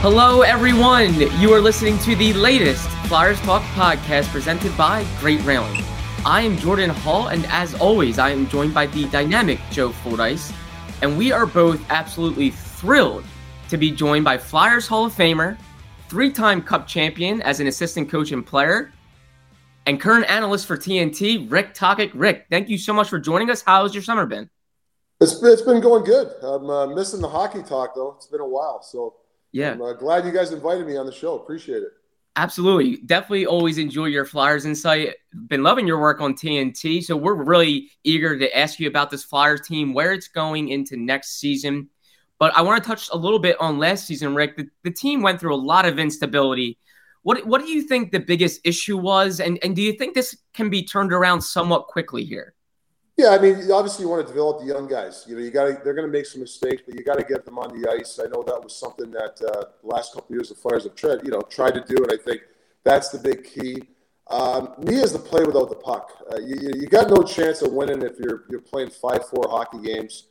Hello, everyone. You are listening to the latest Flyers Talk podcast presented by Great Railing. I am Jordan Hall, and as always, I am joined by the dynamic Joe Fordyce, and we are both absolutely thrilled to be joined by Flyers Hall of Famer, three-time Cup champion as an assistant coach and player, and current analyst for TNT, Rick Tocchet. Rick, thank you so much for joining us. How's your summer been? It's, it's been going good. I'm uh, missing the hockey talk though. It's been a while, so yeah. I'm uh, glad you guys invited me on the show. Appreciate it. Absolutely. Definitely always enjoy your Flyers insight. Been loving your work on TNT. So we're really eager to ask you about this Flyers team, where it's going into next season. But I want to touch a little bit on last season, Rick. The, the team went through a lot of instability. What, what do you think the biggest issue was? And, and do you think this can be turned around somewhat quickly here? Yeah, I mean, obviously you want to develop the young guys. You know, you got they're going to make some mistakes, but you got to get them on the ice. I know that was something that uh, last couple of years the Flyers have tried, you know, tried to do, and I think that's the big key. Um, me is the play without the puck, uh, you, you got no chance of winning if you're you're playing five four hockey games.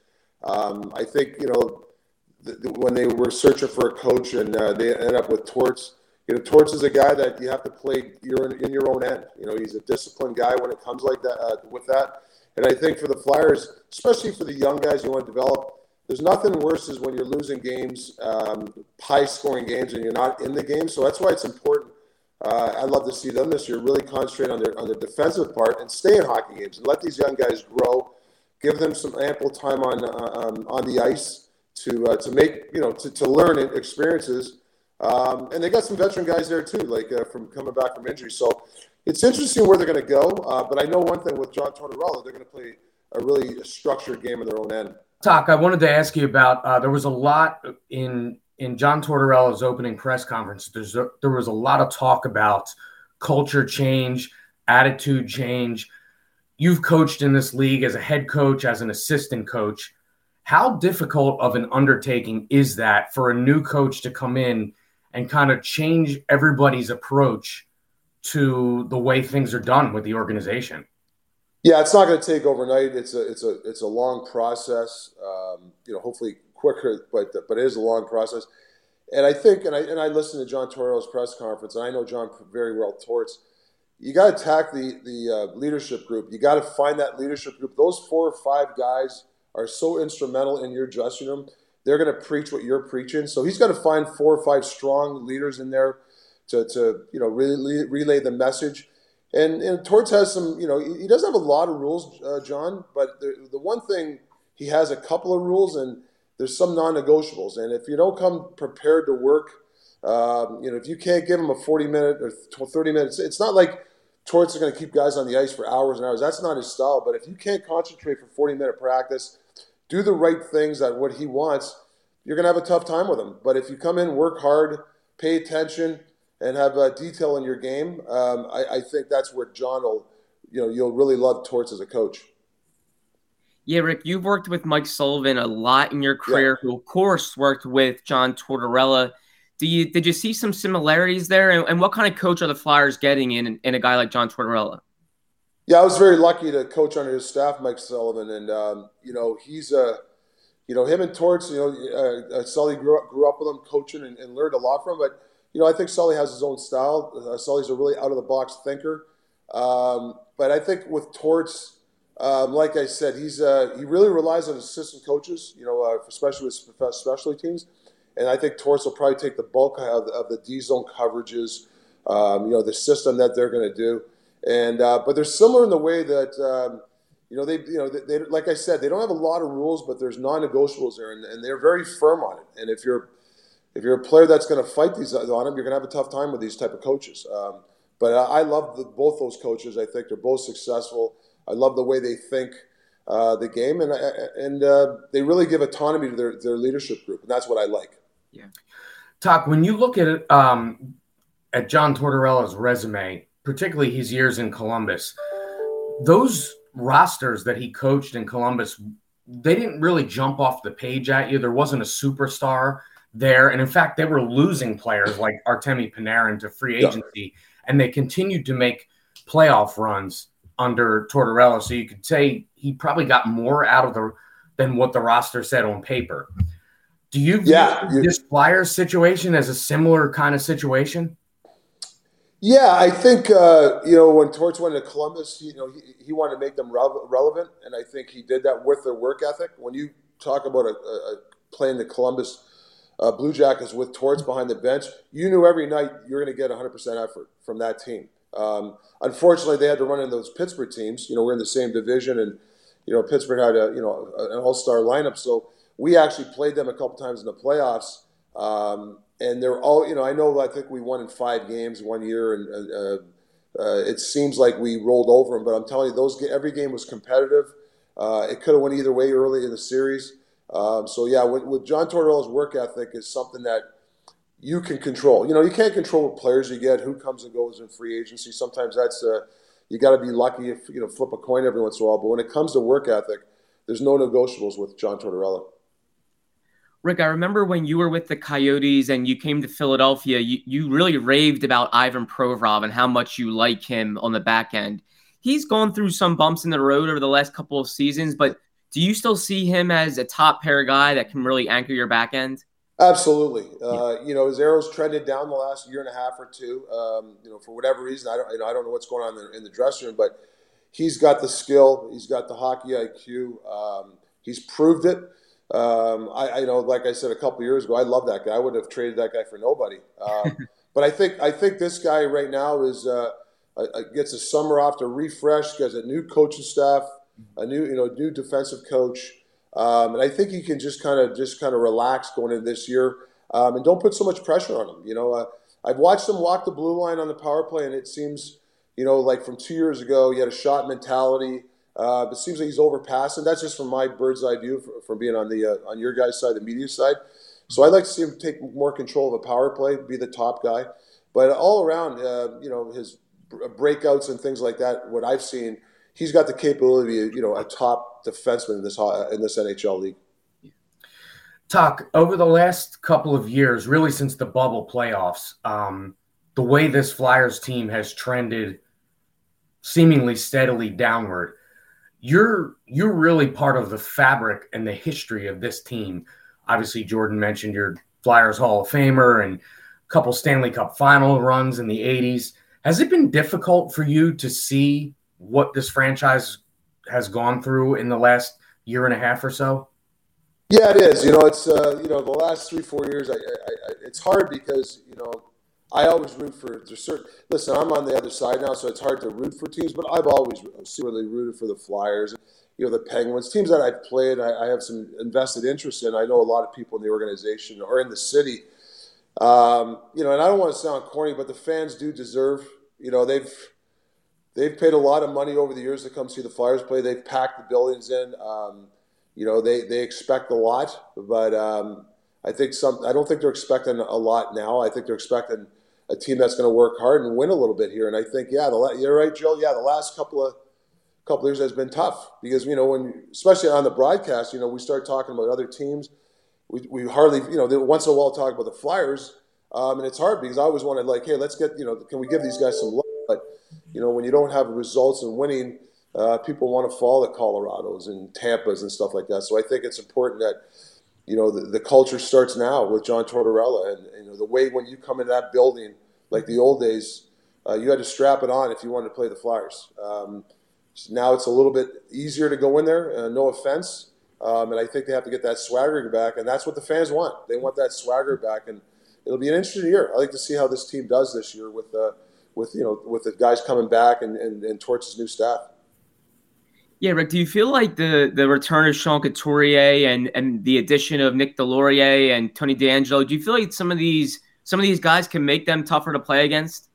Um, I think you know when they were searching for a coach and uh, they ended up with Torts. You know, Torts is a guy that you have to play. You're in, in your own end. You know, he's a disciplined guy when it comes like that uh, with that. And I think for the Flyers, especially for the young guys you want to develop, there's nothing worse is when you're losing games, um, high scoring games, and you're not in the game. So that's why it's important. Uh, I'd love to see them this year really concentrate on their on their defensive part and stay in hockey games and let these young guys grow. Give them some ample time on uh, um, on the ice to uh, to make you know to, to learn experiences. Um, and they got some veteran guys there too, like uh, from coming back from injury. So it's interesting where they're going to go. Uh, but I know one thing with John Tortorella, they're going to play a really structured game in their own end. Toc. I wanted to ask you about. Uh, there was a lot in in John Tortorella's opening press conference. There's a, there was a lot of talk about culture change, attitude change. You've coached in this league as a head coach, as an assistant coach. How difficult of an undertaking is that for a new coach to come in and kind of change everybody's approach to the way things are done with the organization? Yeah, it's not going to take overnight. It's a it's a it's a long process. Um, you know, hopefully quicker, but but it is a long process. And I think, and I and I listened to John Tortorella's press conference, and I know John very well. Torts, you got to attack the the uh, leadership group. You got to find that leadership group. Those four or five guys are so instrumental in your dressing room. They're going to preach what you're preaching. So he's got to find four or five strong leaders in there to, to you know relay, relay the message. And, and Torts has some, you know, he doesn't have a lot of rules, uh, John, but the, the one thing he has a couple of rules and there's some non-negotiables. And if you don't come prepared to work, um, you know, if you can't give him a 40 minute or 30 minutes, it's not like Torts are going to keep guys on the ice for hours and hours. That's not his style. But if you can't concentrate for 40 minute practice, do the right things that what he wants, you're going to have a tough time with him. But if you come in, work hard, pay attention, and have a detail in your game, um, I, I, think that's where John will, you know, you'll really love Torts as a coach. Yeah, Rick, you've worked with Mike Sullivan a lot in your career, yeah. who of course worked with John Tortorella. Do you did you see some similarities there, and, and what kind of coach are the Flyers getting in in a guy like John Tortorella? Yeah, I was very lucky to coach under his staff, Mike Sullivan, and um, you know he's a, you know him and Torts, you know, uh, uh, Sully grew up, grew up with him, coaching and, and learned a lot from him, but you know, I think Sully has his own style. Uh, Sully's a really out of the box thinker. Um, but I think with Torts, um, like I said, he's uh, he really relies on assistant coaches. You know, uh, especially with specialty teams. And I think Torts will probably take the bulk of, of the D zone coverages. Um, you know, the system that they're going to do. And uh, but they're similar in the way that um, you know, they, you know, they, they, like I said, they don't have a lot of rules, but there's non-negotiables there, and, and they're very firm on it. And if you're, if you're a player that's going to fight these on them, you're going to have a tough time with these type of coaches. Um, but I, I love the, both those coaches. I think they're both successful. I love the way they think uh, the game, and and uh, they really give autonomy to their, their leadership group, and that's what I like. Yeah, Toc when you look at um, at John Tortorella's resume, particularly his years in Columbus, those rosters that he coached in Columbus, they didn't really jump off the page at you. There wasn't a superstar there, and in fact, they were losing players like Artemi Panarin to free agency, yeah. and they continued to make playoff runs under Tortorella. So you could say he probably got more out of the than what the roster said on paper. Do you view yeah, this Flyers situation as a similar kind of situation? Yeah, I think uh, you know when Torts went to Columbus, you know he, he wanted to make them re- relevant, and I think he did that with their work ethic. When you talk about a, a playing the Columbus uh, Blue Jackets with Torts behind the bench, you knew every night you're going to get 100% effort from that team. Um, unfortunately, they had to run in those Pittsburgh teams. You know, we're in the same division, and you know Pittsburgh had a you know an all star lineup. So we actually played them a couple times in the playoffs, um, and they're all you know. I know I think we won in five games one year, and uh, uh, it seems like we rolled over them. But I'm telling you, those every game was competitive. Uh, it could have went either way early in the series. Um, so yeah, with, with John Tortorella's work ethic is something that you can control. You know, you can't control what players you get, who comes and goes in free agency. Sometimes that's uh, you got to be lucky if you know flip a coin every once in a while. But when it comes to work ethic, there's no negotiables with John Tortorella. Rick, I remember when you were with the Coyotes and you came to Philadelphia, you, you really raved about Ivan Provorov and how much you like him on the back end. He's gone through some bumps in the road over the last couple of seasons, but do you still see him as a top pair guy that can really anchor your back end? Absolutely. Uh, you know, his arrows trended down the last year and a half or two. Um, you know, for whatever reason, I don't, you know, I don't know what's going on in the, in the, dressing room, but he's got the skill, he's got the hockey IQ. Um, he's proved it. Um, I, I, you know, like I said a couple years ago, I love that guy. I would have traded that guy for nobody. Um, but I think, I think this guy right now is uh, gets a summer off to refresh. Gets a new coaching staff, a new, you know, new defensive coach. Um, and I think he can just kind of just kind of relax going into this year, um, and don't put so much pressure on him. You know, uh, I've watched him walk the blue line on the power play, and it seems, you know, like from two years ago, he had a shot mentality. Uh, it seems like he's overpassing. That's just from my bird's eye view, from being on the uh, on your guys' side, the media side. So I'd like to see him take more control of a power play, be the top guy. But all around, uh, you know, his breakouts and things like that, what I've seen he's got the capability of, you know, a top defenseman in this in this NHL league. Toc over the last couple of years, really since the bubble playoffs, um, the way this Flyers team has trended seemingly steadily downward. You're you're really part of the fabric and the history of this team. Obviously, Jordan mentioned your Flyers Hall of Famer and a couple Stanley Cup final runs in the 80s. Has it been difficult for you to see what this franchise has gone through in the last year and a half or so? Yeah, it is. You know, it's uh, you know the last three four years. I, I, I, it's hard because you know I always root for there's certain. Listen, I'm on the other side now, so it's hard to root for teams. But I've always secretly rooted for the Flyers. You know, the Penguins, teams that I've played, I, I have some invested interest in. I know a lot of people in the organization or in the city. Um, you know, and I don't want to sound corny, but the fans do deserve. You know, they've they've paid a lot of money over the years to come see the Flyers play. They've packed the buildings in. Um, you know, they, they expect a lot, but um, I think some. I don't think they're expecting a lot now. I think they're expecting a team that's going to work hard and win a little bit here. And I think, yeah, the, you're right, Joe. Yeah, the last couple of couple of years has been tough because you know when, especially on the broadcast, you know, we start talking about other teams. We, we hardly, you know, once in a while talk about the Flyers, um, and it's hard because I always wanted like, hey, let's get, you know, can we give these guys some love? But you know, when you don't have results and winning, uh, people want to follow the Colorados and Tampas and stuff like that. So I think it's important that you know the, the culture starts now with John Tortorella, and you know the way when you come into that building, like the old days, uh, you had to strap it on if you wanted to play the Flyers. Um, so now it's a little bit easier to go in there. Uh, no offense, um, and I think they have to get that swagger back, and that's what the fans want. They want that swagger back, and it'll be an interesting year. I like to see how this team does this year with. Uh, with you know with the guys coming back and and, and Torts' new staff. Yeah, Rick. Do you feel like the the return of Sean Couturier and and the addition of Nick Deslauriers and Tony DeAngelo? do you feel like some of these some of these guys can make them tougher to play against?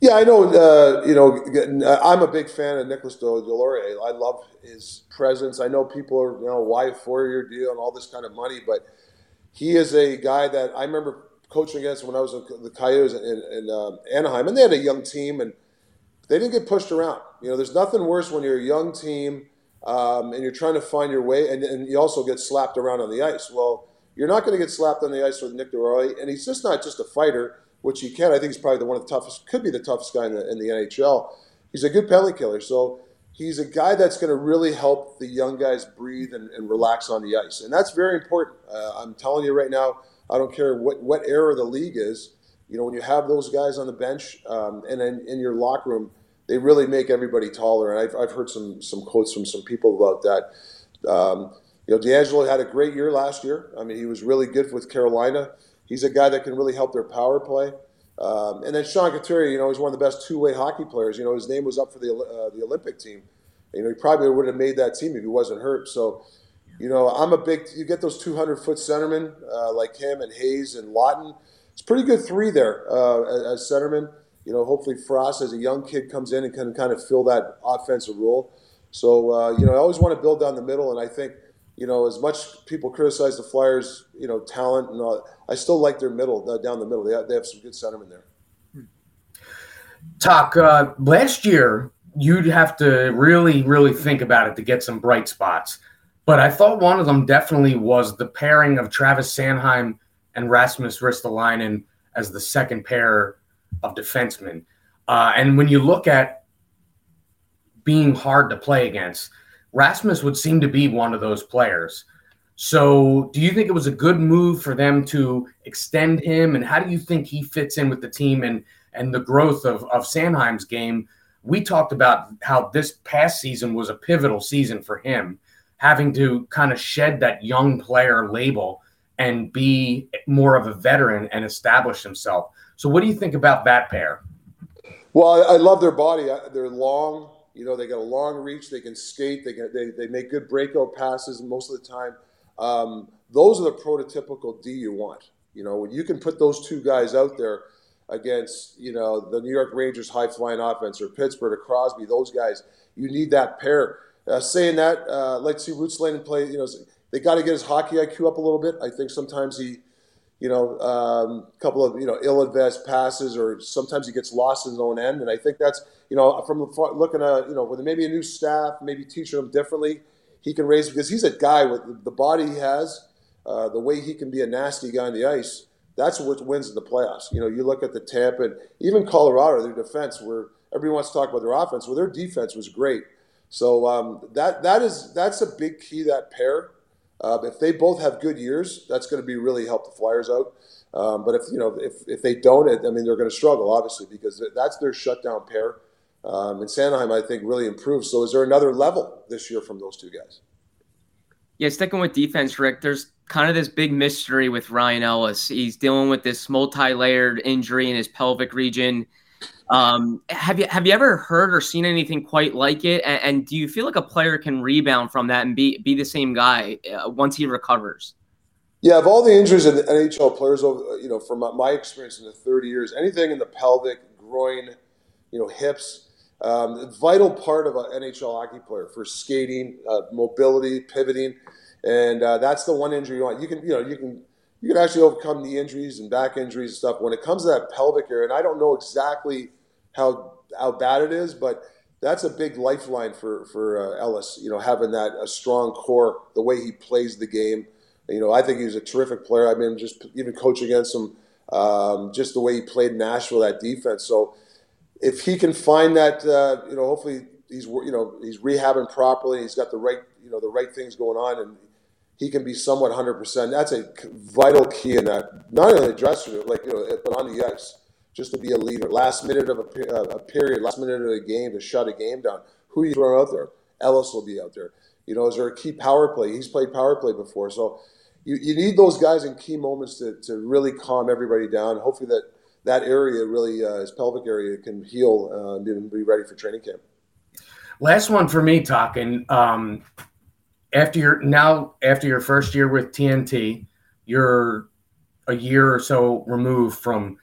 Yeah, I know. Uh, you know, I'm a big fan of Nicholas Deslauriers. I love his presence. I know people are, you know, why four year deal and all this kind of money, but he is a guy that I remember coaching against when I was with the Coyotes in, in um, Anaheim, and they had a young team and they didn't get pushed around. You know, there's nothing worse when you're a young team um, and you're trying to find your way, and, and, you also get slapped around on the ice. Well, you're not going to get slapped on the ice with Nick Deslauriers, and he's just not just a fighter which he can. I think he's probably the one of the toughest, could be the toughest guy in the, in the NHL. He's a good penalty killer. So he's a guy that's going to really help the young guys breathe and, and relax on the ice. And that's very important. Uh, I'm telling you right now, I don't care what, what era the league is. You know, when you have those guys on the bench um, and in, in your locker room, they really make everybody taller. And I've, I've heard some, some quotes from some people about that. Um, you know, DeAngelo had a great year last year. I mean, he was really good with Carolina he's a guy that can really help their power play. Um, and then Sean Couturier, you know, he's one of the best two-way hockey players. You know, his name was up for the uh, the Olympic team. You know, he probably would have made that team if he wasn't hurt. So, you know, I'm a big. You get those 200 foot centermen uh, like him and Hayes and Laughton. It's pretty good three there uh, as centermen. You know, hopefully Frost as a young kid comes in and can kind of fill that offensive role. So, uh, you know, I always want to build down the middle, and I think you know, as much people criticize the Flyers, you know, talent and all, I still like their middle uh, down the middle. They have, they have some good centermen there. Toc uh, last year, you'd have to really, really think about it to get some bright spots. But I thought one of them definitely was the pairing of Travis Sanheim and Rasmus Ristolainen as the second pair of defensemen. Uh, and when you look at being hard to play against, Rasmus would seem to be one of those players. So, do you think it was a good move for them to extend him? And how do you think he fits in with the team and and the growth of of Sanheim's game? We talked about how this past season was a pivotal season for him, having to kind of shed that young player label and be more of a veteran and establish himself. So, what do you think about that pair? Well, I love their body. They're long, you know, they got a long reach. They can skate. They get, they, they make good breakout passes most of the time. Um, those are the prototypical D you want. You know, when you can put those two guys out there against, you know, the New York Rangers high flying offense or Pittsburgh or Crosby, those guys, you need that pair. Uh, saying that, uh, like see Ruotsalainen play, you know, they got to get his hockey IQ up a little bit. I think sometimes he, you know, a um, couple of you know ill-advised passes, or sometimes he gets lost in his own end. And I think that's you know from looking at you know with maybe a new staff, maybe teaching him differently, he can raise because he's a guy with the body he has, uh, the way he can be a nasty guy on the ice. That's what wins in the playoffs. You know, you look at the Tampa, and even Colorado, their defense, where everyone wants to talk about their offense. Well, their defense was great. So um, that that is that's a big key that pair. Uh, if they both have good years, that's going to be really help the Flyers out. Um, but if you know if, if they don't, I mean they're going to struggle obviously because that's their shutdown pair. Um, and Sanheim, I think, really improved. So is there another level this year from those two guys? Yeah, sticking with defense, Rick. There's kind of this big mystery with Ryan Ellis. He's dealing with this multi-layered injury in his pelvic region. Um, have you have you ever heard or seen anything quite like it? And, and, do you feel like a player can rebound from that and be be the same guy uh, once he recovers? Yeah, of all the injuries in the NHL players, you know, from my experience in the 30 years, anything in the pelvic, groin, you know, hips, um, vital part of an NHL hockey player for skating, uh, mobility, pivoting, and uh, that's the one injury you want. You can, you know, you can you can actually overcome the injuries and back injuries and stuff. When it comes to that pelvic area, and I don't know exactly how how bad it is, but that's a big lifeline for for uh, Ellis. You know, having that a strong core, the way he plays the game. You know, I think he's a terrific player. I mean, just even coach against him, um, just the way he played Nashville, that defense. So, if he can find that, uh, you know, hopefully he's you know he's rehabbing properly. He's got the right you know the right things going on, and he can be somewhat 100%. That's a vital key in that, not only the dressing room, like you know, but on the ice just to be a leader. Last minute of a, uh, a period, last minute of a game to shut a game down. Who are you throwing out there? Ellis will be out there. You know, is there a key power play? He's played power play before. So you, you need those guys in key moments to, to really calm everybody down. Hopefully that that area really, uh, his pelvic area can heal uh, and be ready for training camp. Last one for me, talking. Um, after your now after your first year with TNT, you're a year or so removed from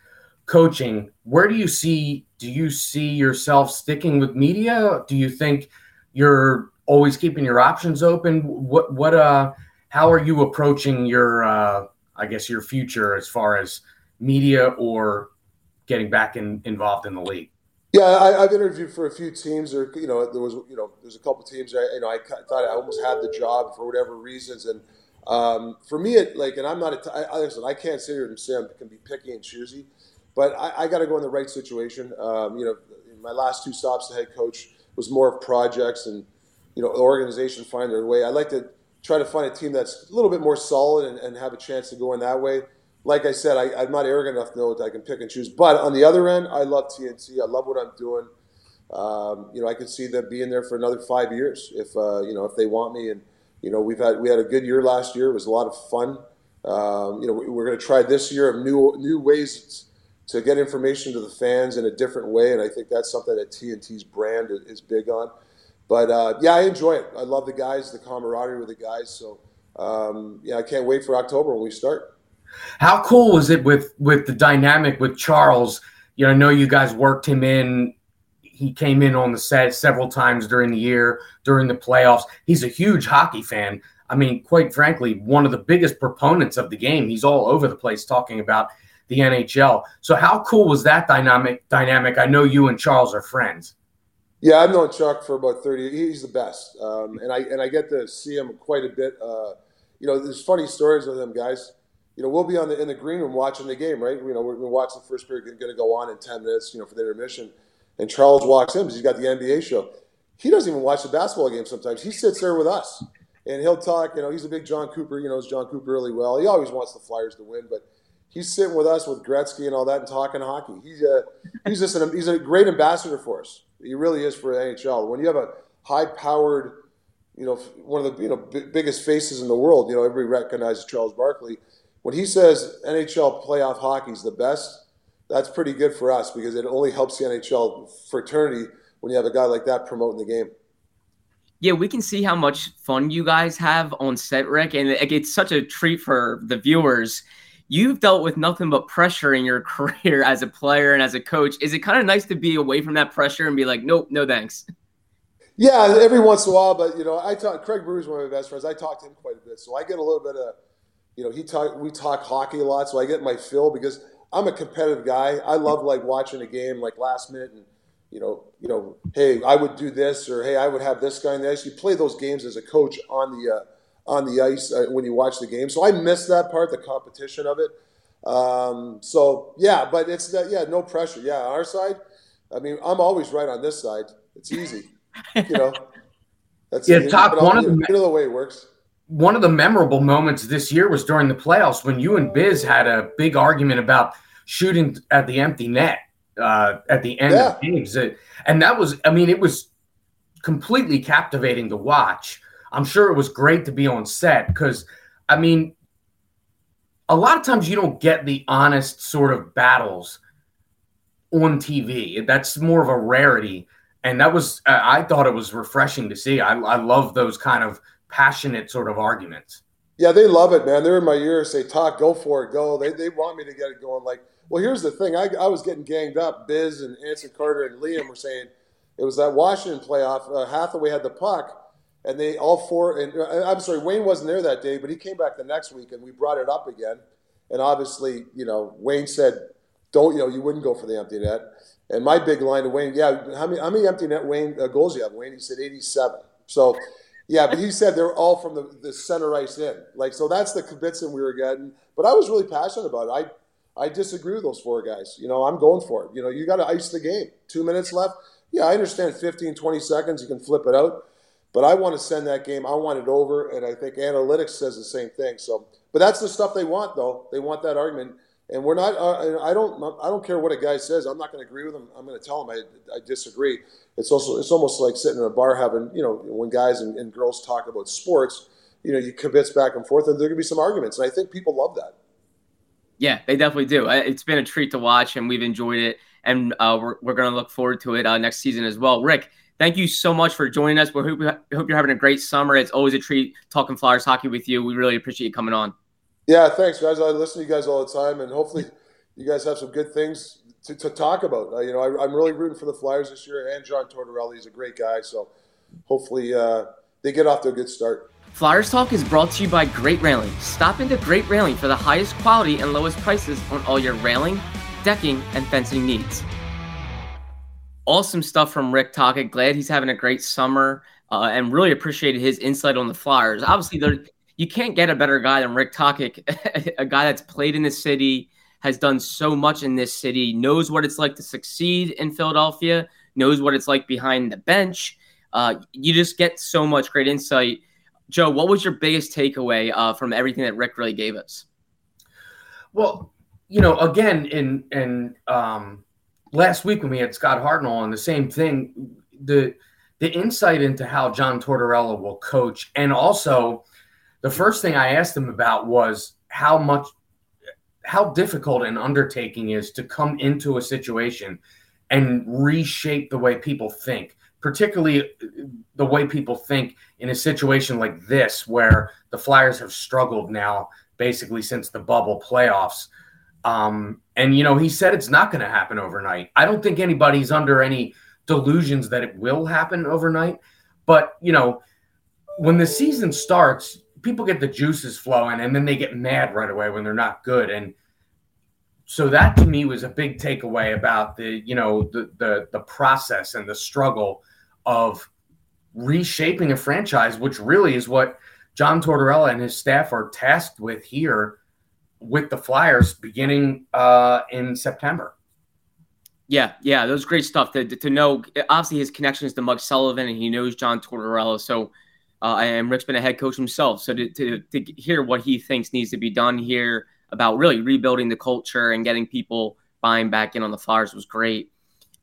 coaching. Where do you see? Do you see yourself sticking with media? Do you think you're always keeping your options open? What what uh? How are you approaching your uh? I guess your future as far as media or getting back in, involved in the league? Yeah, I, have interviewed for a few teams, or you know, there was you know, there's a couple teams. I you know, I thought I almost had the job for whatever reasons, and um, for me, it like, and I'm not. A t- I, listen, I can't sit here and say I can be picky and choosy, but I, I got to go in the right situation. Um, you know, my last two stops, the head coach was more of projects and you know, organization find their way. I like to try to find a team that's a little bit more solid and, and have a chance to go in that way like I said, I, am not arrogant enough to know that I can pick and choose. But on the other end, I love TNT. I love what I'm doing. Um, you know, I can see them being there for another five years if uh, you know if they want me. And you know, we've had we had a good year last year. It was a lot of fun. Um, you know, we're going to try this year of new new ways to get information to the fans in a different way, and I think that's something that TNT's brand is big on. But uh, yeah, I enjoy it. I love the guys, the camaraderie with the guys. So um, yeah, I can't wait for October when we start. How cool was it with with the dynamic with Charles? You know, I know you guys worked him in. He came in on the set several times during the year, during the playoffs. He's a huge hockey fan. I mean, quite frankly, one of the biggest proponents of the game. He's all over the place talking about the NHL. So how cool was that dynamic dynamic? I know you and Charles are friends. Yeah, I've known Chuck for about thirty. He's the best, um, and I and I get to see him quite a bit. Uh, you know, there's funny stories with him, guys you know, we'll be on the in the green room watching the game, right? You know, we're going to watch the first period, going to go on in ten minutes, you know, for the intermission. And Charles walks in because he's got the NBA show. He doesn't even watch the basketball game sometimes. He sits there with us, and he'll talk. You know, he's a big Jon Cooper. You knows Jon Cooper really well. He always wants the Flyers to win, but he's sitting with us with Gretzky and all that and talking hockey. He's a he's just an, he's a great ambassador for us. He really is for NHL. When you have a high powered, you know, one of the you know b- biggest faces in the world, you know, everybody recognizes Charles Barkley when he says NHL playoff hockey is the best, that's pretty good for us because it only helps the NHL fraternity when you have a guy like that promoting the game. Yeah, we can see how much fun you guys have on set, Rick, and it's such a treat for the viewers. You've dealt with nothing but pressure in your career as a player and as a coach. Is it kind of nice to be away from that pressure and be like, nope, no thanks? Yeah, every once in a while, but you know, I talk. Craig Berube is one of my best friends. I talk to him quite a bit, so I get a little bit of you know, he talk we talk hockey a lot, so I get my fill because I'm a competitive guy. I love like watching a game like last minute and you know, you know, hey, I would do this or hey, I would have this guy in the ice. You play those games as a coach on the uh, on the ice uh, when you watch the game. So I miss that part, the competition of it. Um, so yeah, but it's that yeah, no pressure. Yeah, our side, I mean, I'm always right on this side. It's easy, you know. That's yeah. Toc one of the you know the way it works one of the memorable moments this year was during the playoffs when you and Biz had a big argument about shooting at the empty net uh, at the end yeah. of games. And that was, I mean, it was completely captivating to watch. I'm sure it was great to be on set because, I mean, a lot of times you don't get the honest sort of battles on TV. That's more of a rarity. And that was, uh, I thought it was refreshing to see. I, I love those kind of passionate sort of arguments. Yeah, they love it, man. They're in my ear. Say, Toc, go for it, go. They, they want me to get it going. Like, well, here's the thing. I, I was getting ganged up. Biz and Anson Carter and Liam were saying it was that Washington playoff. Uh, Hathaway had the puck, and they all four. And uh, I'm sorry, Wayne wasn't there that day, but he came back the next week, and we brought it up again. And obviously, you know, Wayne said, "Don't you know? You wouldn't go for the empty net." And my big line to Wayne, yeah, how many how many empty net Wayne uh, goals you have? Wayne, he said 87. So yeah, but he said they're all from the, the center ice in. Like, so that's the convincing we were getting. But I was really passionate about it. I, I disagree with those four guys. You know, I'm going for it. You know, you got to ice the game. Two minutes left. Yeah, I understand 15, 20 seconds, you can flip it out. But I want to send that game. I want it over. And I think analytics says the same thing. So, but that's the stuff they want, though. They want that argument. And we're not. Uh, I don't. I don't care what a guy says. I'm not going to agree with him. I'm going to tell him I, I disagree. It's also. It's almost like sitting in a bar having. You know, when guys and, and girls talk about sports, you know, you convince back and forth, and there can be some arguments. And I think people love that. Yeah, they definitely do. It's been a treat to watch, and we've enjoyed it. And uh, we're we're going to look forward to it uh, next season as well. Rick, thank you so much for joining us. We hope, we hope you're having a great summer. It's always a treat talking Flyers hockey with you. We really appreciate you coming on. Yeah, thanks, guys. I listen to you guys all the time, and hopefully, you guys have some good things to, to talk about. Uh, you know, I, am really rooting for the Flyers this year, and John Tortorella. is a great guy, so hopefully uh, they get off to a good start. Flyers Talk is brought to you by Great Railing. Stop into Great Railing for the highest quality and lowest prices on all your railing, decking, and fencing needs. Awesome stuff from Rick Tocchet. Glad he's having a great summer uh, and really appreciated his insight on the Flyers. Obviously, you can't get a better guy than Rick Tocchet, a guy that's played in the city, has done so much in this city, knows what it's like to succeed in Philadelphia, knows what it's like behind the bench. Uh, you just get so much great insight Joe, what was your biggest takeaway uh, from everything that Rick really gave us? Well, you know, again, in in um, last week when we had Scott Hartnell on, the same thing. The the insight into how John Tortorella will coach, and also the first thing I asked him about was how much how difficult an undertaking is to come into a situation and reshape the way people think particularly the way people think in a situation like this, where the Flyers have struggled now basically since the bubble playoffs. Um, and, you know, he said it's not going to happen overnight. I don't think anybody's under any delusions that it will happen overnight. But, you know, when the season starts, people get the juices flowing and then they get mad right away when they're not good. And, so that to me was a big takeaway about the you know the the the process and the struggle of reshaping a franchise, which really is what John Tortorella and his staff are tasked with here with the Flyers beginning uh, in September. Yeah, yeah, that was great stuff. To, to know, obviously, his connections to Mike Sullivan and he knows John Tortorella. So, uh, and Rick's been a head coach himself. So, to, to, to hear what he thinks needs to be done here about really rebuilding the culture and getting people buying back in on the Flyers was great.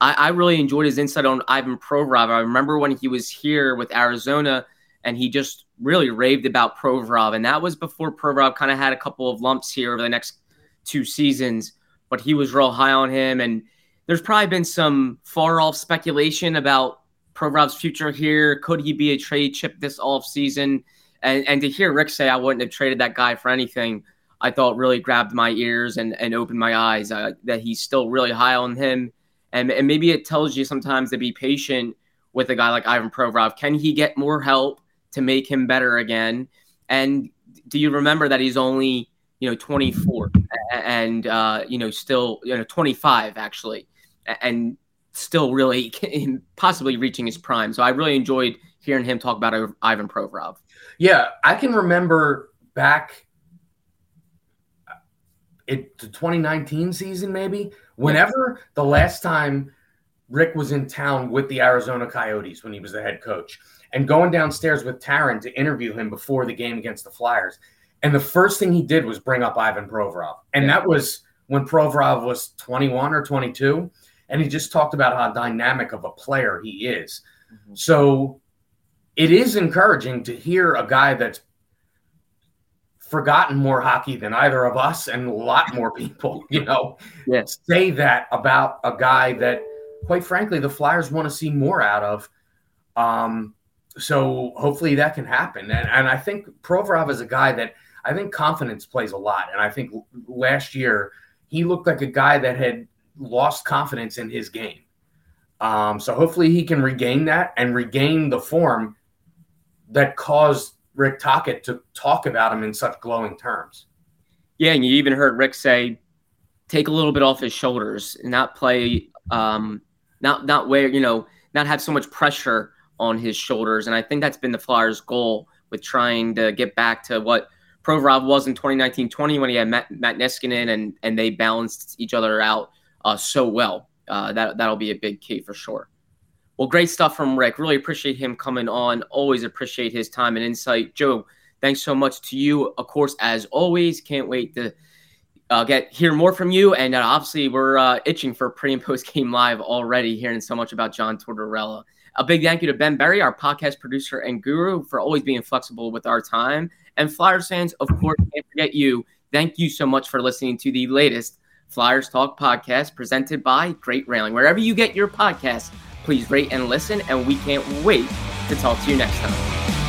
I, I really enjoyed his insight on Ivan Provorov. I remember when he was here with Arizona and he just really raved about Provorov. And that was before Provorov kind of had a couple of lumps here over the next two seasons, but he was real high on him. And there's probably been some far off speculation about Provorov's future here. Could he be a trade chip this off season? And, and to hear Rick say, I wouldn't have traded that guy for anything, I thought really grabbed my ears and, and opened my eyes uh, that he's still really high on him and, and maybe it tells you sometimes to be patient with a guy like Ivan Provorov. Can he get more help to make him better again? And do you remember that he's only you know 24 and uh, you know still you know 25 actually and still really possibly reaching his prime. So I really enjoyed hearing him talk about Ivan Provorov. Yeah, I can remember back it the 2019 season maybe Whenever the last time Rick was in town with the Arizona Coyotes when he was the head coach and going downstairs with Taryn to interview him before the game against the Flyers. And the first thing he did was bring up Ivan Provorov. And yeah. that was when Provorov was 21 or 22. And he just talked about how dynamic of a player he is. Mm-hmm. So it is encouraging to hear a guy that's forgotten more hockey than either of us and a lot more people, you know, yes. say that about a guy that, quite frankly, the Flyers want to see more out of. Um, so hopefully that can happen. And, and I think Provorov is a guy that I think confidence plays a lot. And I think last year he looked like a guy that had lost confidence in his game. Um, so hopefully he can regain that and regain the form that caused Rick Tocchet to talk about him in such glowing terms. Yeah, and you even heard Rick say, take a little bit off his shoulders and not play, um, not not wear, you know, not have so much pressure on his shoulders. And I think that's been the Flyers' goal with trying to get back to what Provorov was in 2019-20 when he had Matt, Matt Niskanen and and they balanced each other out uh, so well. Uh, that that'll be a big key for sure. Well, great stuff from Rick. Really appreciate him coming on. Always appreciate his time and insight. Joe, thanks so much to you. Of course, as always, can't wait to uh, get hear more from you. And uh, obviously, we're uh, itching for pre and post game live already, hearing so much about John Tortorella. A big thank you to Ben Berry, our podcast producer and guru, for always being flexible with our time. And Flyers fans, of course, can't forget you. Thank you so much for listening to the latest Flyers Talk podcast presented by Great Railing. Wherever you get your podcasts, Please rate and listen, and we can't wait to talk to you next time.